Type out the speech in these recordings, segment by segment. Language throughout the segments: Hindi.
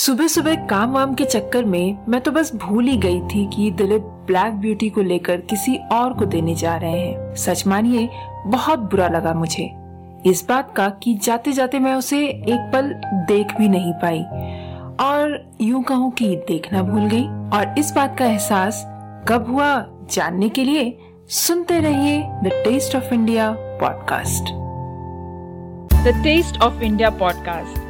सुबह सुबह काम वाम के चक्कर में मैं तो बस भूल ही गई थी कि दिलीप ब्लैक ब्यूटी को लेकर किसी और को देने जा रहे हैं। सच मानिए, बहुत बुरा लगा मुझे। इस बात का कि जाते जाते मैं उसे एक पल देख भी नहीं पाई। और यूँ कहूँ कि देखना भूल गई। और इस बात का एहसास कब हुआ, जानने के लिए सुनते रहिए the Taste of India podcast the Taste of India podcast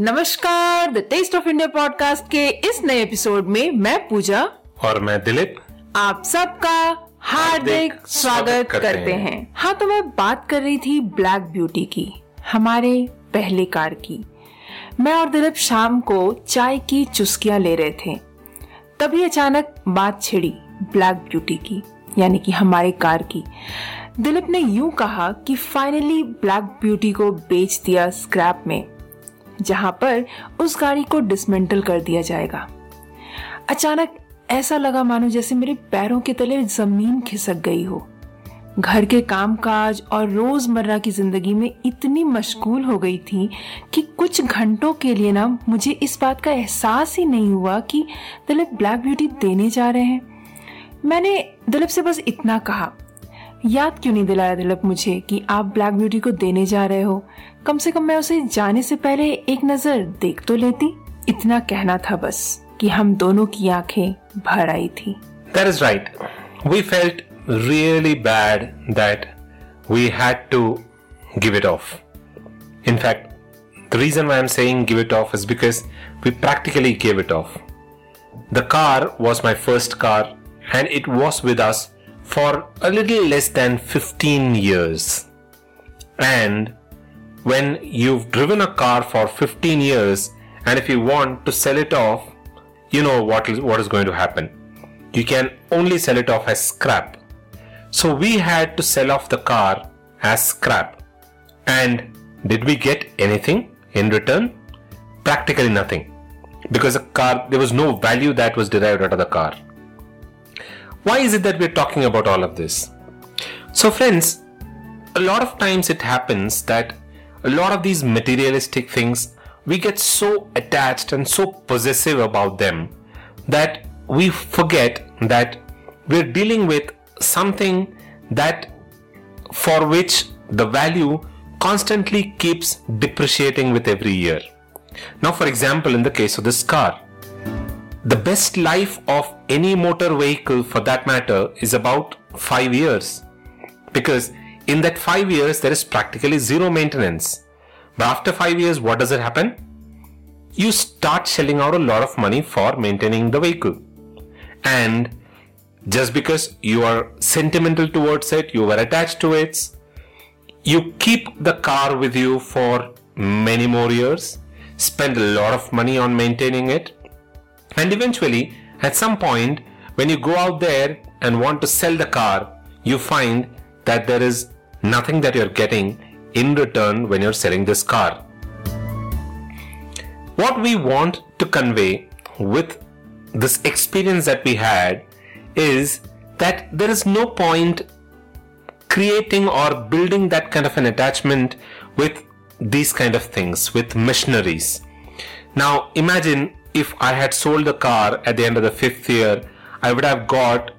नमस्कार the Taste of India podcast के इस नए एपिसोड में मैं पूजा और मैं दिलीप। आप सबका हार्दिक स्वागत करते, करते हैं।, हैं। हाँ तो मैं बात कर रही थी ब्लैक ब्यूटी की हमारे पहले कार की। मैं और दिलीप शाम को चाय की चुस्कियाँ ले रहे थे। तभी अचानक बात छिड़ी ब्लैक ब्यूटी की यानी कि हमारे कार की। दिलीप ने यूँ कहा कि फाइनली ब्लैक ब्यूटी को बेच दिया स्क्रैप में। जहाँ पर उस गाड़ी को डिसमेंटल कर दिया जाएगा। अचानक ऐसा लगा मानो जैसे मेरे पैरों के तले ज़मीन खिसक गई हो। घर के कामकाज और रोज़मर्रा की ज़िंदगी में इतनी मशगूल हो गई थी कि कुछ घंटों के लिए ना मुझे इस बात का एहसास ही नहीं हुआ कि दिलीप ब्लैक ब्यूटी देने जा रहे हैं। मैंने दिलीप से बस इतना कहा। याद क्यों नहीं दिलाया दिलप मुझे कि आप ब्लैक ब्यूटी को देने जा रहे हो? कम से कम मैं उसे जाने से पहले एक नज़र देख तो लेती। इतना कहना था बस कि हम दोनों की आँखें भर आई थी। Right we felt really bad that we had to give it off in fact the reason I am saying we practically give it off the car was my first car and it was with for a little less than 15 years. And when you've driven a car for 15 years and if you want to sell it off, you know what is, what is going to happen. You can only sell it off as scrap. So we had to sell off the car as scrap. And did we get anything in return? Practically nothing. Because the car, there was no value that was derived out of the car. Why is it that we're talking about all of this? So, friends, a lot of times it happens that a lot of these materialistic things, we get so attached and so possessive about them that we forget that we're dealing with something that for which the value constantly keeps depreciating with every year. Now, for example, in the case of this car, the best life of any motor vehicle for that matter is about 5 years. Because in that 5 years there is practically zero maintenance. But after 5 years what does it happen? You start shelling out a lot of money for maintaining the vehicle. And just because you are sentimental towards it you were attached to it you keep the car with you for many more years spend a lot of money on maintaining it and eventually, at some point, when you go out there and want to sell the car, you find that there is nothing that you're getting in return when you're selling this car. What we want to convey with this experience that we had is that there is no point creating or building that kind of an attachment with these kind of things, with machineries. Now imagine if I had sold the car at the end of the fifth year, I would have got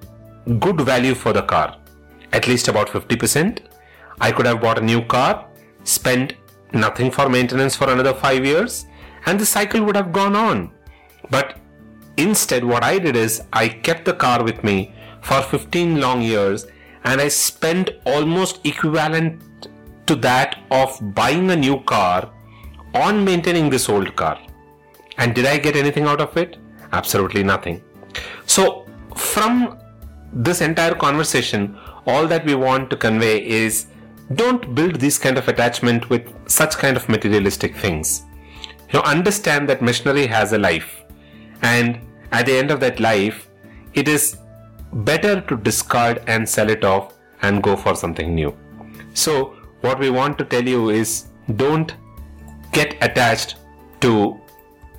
good value for the car, at least about 50%. I could have bought a new car, spent nothing for maintenance for another five years, and the cycle would have gone on. But instead, what I did is I kept the car with me for 15 long years and I spent almost equivalent to that of buying a new car on maintaining this old car. And did I get anything out of it? Absolutely nothing. So, from this entire conversation, all that we want to convey is don't build this kind of attachment with such kind of materialistic things. You know, understand that machinery has a life, and at the end of that life, it is better to discard and sell it off and go for something new. So, what we want to tell you is don't get attached to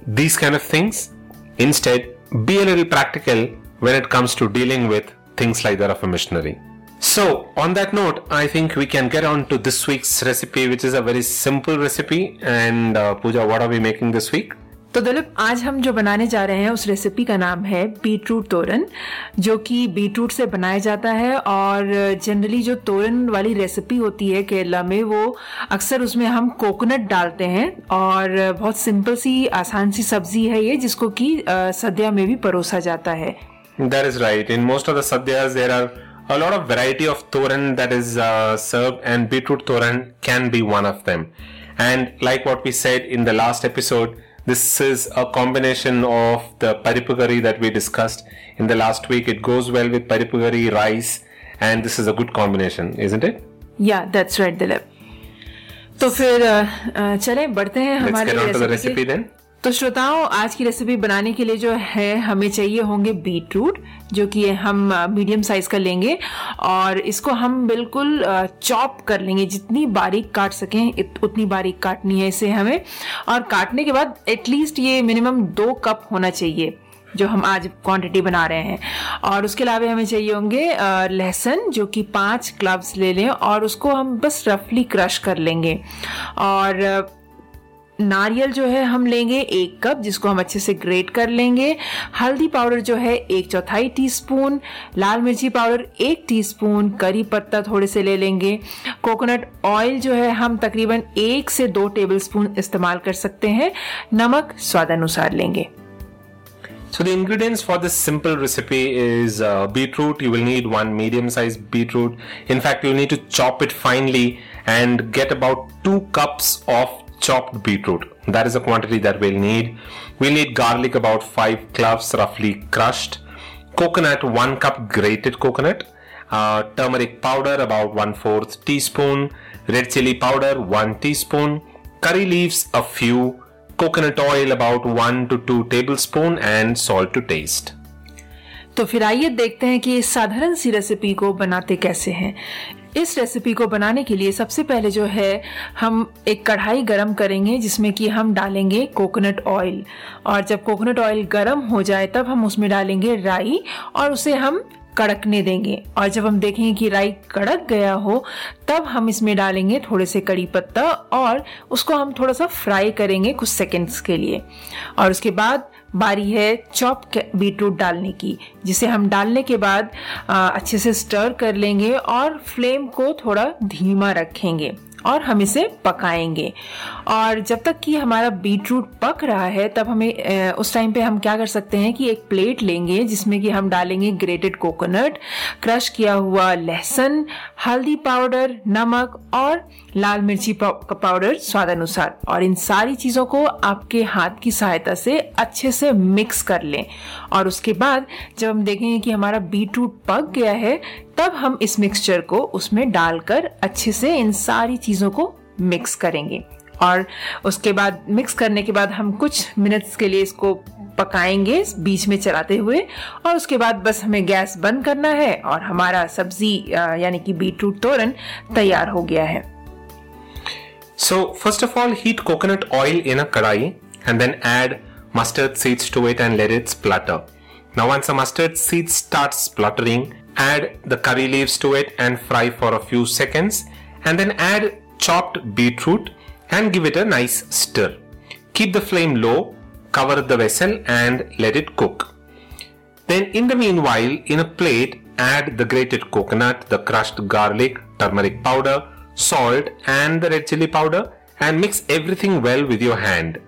these kind of things. Instead, be a little practical when it comes to dealing with things like that of a missionary. So, on that note, I think we can get on to this week's recipe, which is a very simple recipe. And uh, Pooja, what are we making this week? तो दिलीप आज हम जो बनाने जा रहे हैं उस रेसिपी का नाम है बीटरूट तोरन जो कि बीटरूट से बनाया जाता है और जनरली जो तोरन वाली रेसिपी होती है केरला में वो अक्सर उसमें हम कोकोनट डालते हैं और बहुत सिंपल सी आसान सी सब्ज़ी है ये जिसको कि सद्या में भी परोसा जाता है That is right. In most of the sadhyas, there are a lot of variety of toran that is uh, served, and beetroot toran can be one of them. And like what we said in the last episode, This is a combination of the paripugari that we discussed in the last week. It goes well with paripugari, rice, and this is a good combination, isn't it? Yeah, that's right, Dilip. तो फिर चलें बढ़ते हैं हमारे रेसिपी देन तो श्रोताओं, आज की रेसिपी बनाने के लिए जो है, हमें चाहिए होंगे बीट रूट जो कि हम मीडियम साइज़ का लेंगे और इसको हम बिल्कुल चॉप कर लेंगे। जितनी बारीक काट सकें उतनी बारीक काटनी है इसे हमें। और काटने के बाद एटलीस्ट ये मिनिमम दो कप होना चाहिए, जो हम आज क्वांटिटी बना रहे हैं। और उसके अलावा हमें चाहिए होंगे लहसुन, जो कि पाँच क्लब्स ले लें और उसको हम बस रफली क्रश कर लेंगे। और नारियल जो है हम लेंगे एक कप जिसको हम अच्छे से ग्रेट कर लेंगे हल्दी पाउडर जो है एक चौथाई टीस्पून लाल मिर्ची पाउडर एक टीस्पून करी पत्ता थोड़े से ले लेंगे कोकोनट ऑयल जो है हम तकरीबन एक से दो टेबल स्पून इस्तेमाल कर सकते हैं नमक स्वादानुसार लेंगे So the ingredients for this simple recipe is uh, beetroot. You will need one medium sized beetroot. In fact, you need to chop it finely and get about two cups of chopped beetroot. That is the quantity that we'll need. We'll need garlic about 5 cloves roughly crushed. Coconut 1 cup grated coconut. Uh, turmeric powder about 1 4th teaspoon. Red chili powder 1 teaspoon. Curry leaves a few. Coconut oil about 1 to 2 tablespoon and salt to taste. तो फिर आइए देखते हैं कि इस साधारण सी रेसिपी को बनाते कैसे हैं इस रेसिपी को बनाने के लिए सबसे पहले जो है, हम एक कढ़ाई गरम करेंगे, जिसमें कि हम डालेंगे कोकोनट ऑयल और जब कोकोनट ऑयल गरम हो जाए, तब हम उसमें डालेंगे राई और उसे हम कड़कने देंगे। और जब हम देखेंगे कि राई कड़क गया हो, तब हम इसमें डालेंगे थोड़े से कड़ी पत्ता और उसको हम थोड़ा सा फ्राई करेंगे कुछ सेकंड्स के लिए। और उसके बाद बारी है चॉप बीटरूट डालने की, जिसे हम डालने के बाद अच्छे से स्टर कर लेंगे और फ्लेम को थोड़ा धीमा रखेंगे। और हम इसे पकाएँगे। और जब तक कि हमारा बीट रूट पक रहा है, तब हमें उस टाइम पे हम क्या कर सकते हैं कि एक प्लेट लेंगे, जिसमें कि हम डालेंगे ग्रेटेड कोकोनट क्रश किया हुआ लहसुन, हल्दी पाउडर नमक और लाल मिर्ची पाउडर स्वाद अनुसार। और इन सारी चीज़ों को आपके हाथ की सहायता से अच्छे से मिक्स कर लें। और उसके बाद जब हम देखेंगे कि हमारा बीट रूट पक गया है तब हम इस मिक्सचर को उसमें डालकर अच्छे से इन सारी चीज़ों को मिक्स करेंगे। और उसके बाद मिक्स करने के बाद हम कुछ मिनट्स के लिए इसको पकाएँगे बीच में चलाते हुए। और उसके बाद बस हमें गैस बंद करना है और हमारा सब्ज़ी यानी कि बीटरूट तोरन तैयार हो गया है। So first of all heat coconut oil in a kadai and then add mustard seeds to it and let it splutter. Now, once the mustard seeds start spluttering add the curry leaves to it and fry for a few seconds and then add chopped beetroot and give it a nice stir. Keep the flame low, cover the vessel and let it cook. Then in the meanwhile in a plate add the grated coconut, the crushed garlic, turmeric powder, salt and the red chili powder and mix everything well with your hand.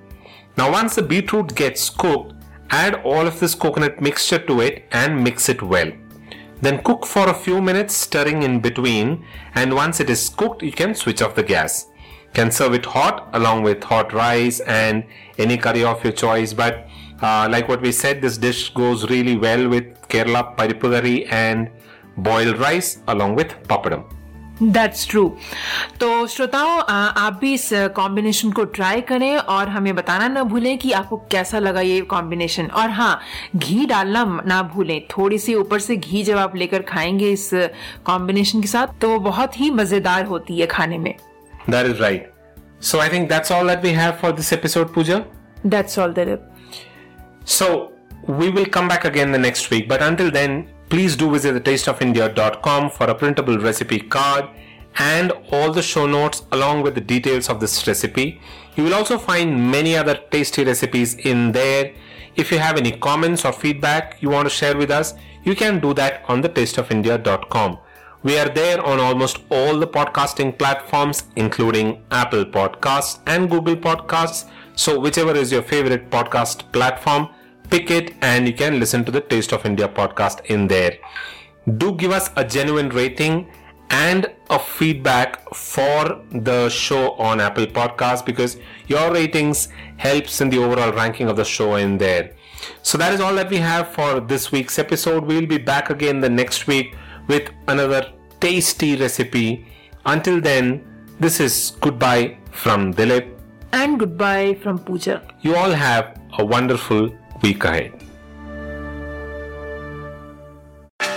Now once the beetroot gets cooked, add all of this coconut mixture to it and mix it well. Then cook for a few minutes stirring in between and once it is cooked you can switch off the gas. Can serve it hot along with hot rice and any curry of your choice but uh, like what we said this dish goes really well with Kerala paripugari and boiled rice along with papadam. That's true तो श्रोताओं आप भी इस कॉम्बिनेशन को ट्राई करें और हमें बताना ना भूलें कि आपको कैसा लगा ये कॉम्बिनेशन और हाँ घी डालना ना भूलें। थोड़ी सी ऊपर से घी जब आप लेकर खाएँगे इस कॉम्बिनेशन के साथ तो बहुत ही मज़ेदार होती है खाने में। That is right so I think that's all that we have for this episode, Pooja. That's all Dilip So we will come back again the next week. But until then, please do visit thetasteofindia.com for a printable recipe card and all the show notes along with the details of this recipe. You will also find many other tasty recipes in there. If you have any comments or feedback you want to share with us, you can do that on thetasteofindia.com. We are there on almost all the podcasting platforms, including Apple Podcasts and Google Podcasts. So, whichever is your favorite podcast platform, pick it and you can listen to the Taste of India podcast in there. Do give us a genuine rating and a feedback for the show on Apple Podcast because your ratings helps in the overall ranking of the show in there. So that is all that we have for this week's episode. We'll be back again the next week with another tasty recipe. Until then, this is goodbye from Dilip and goodbye from Pooja. You all have a wonderful भी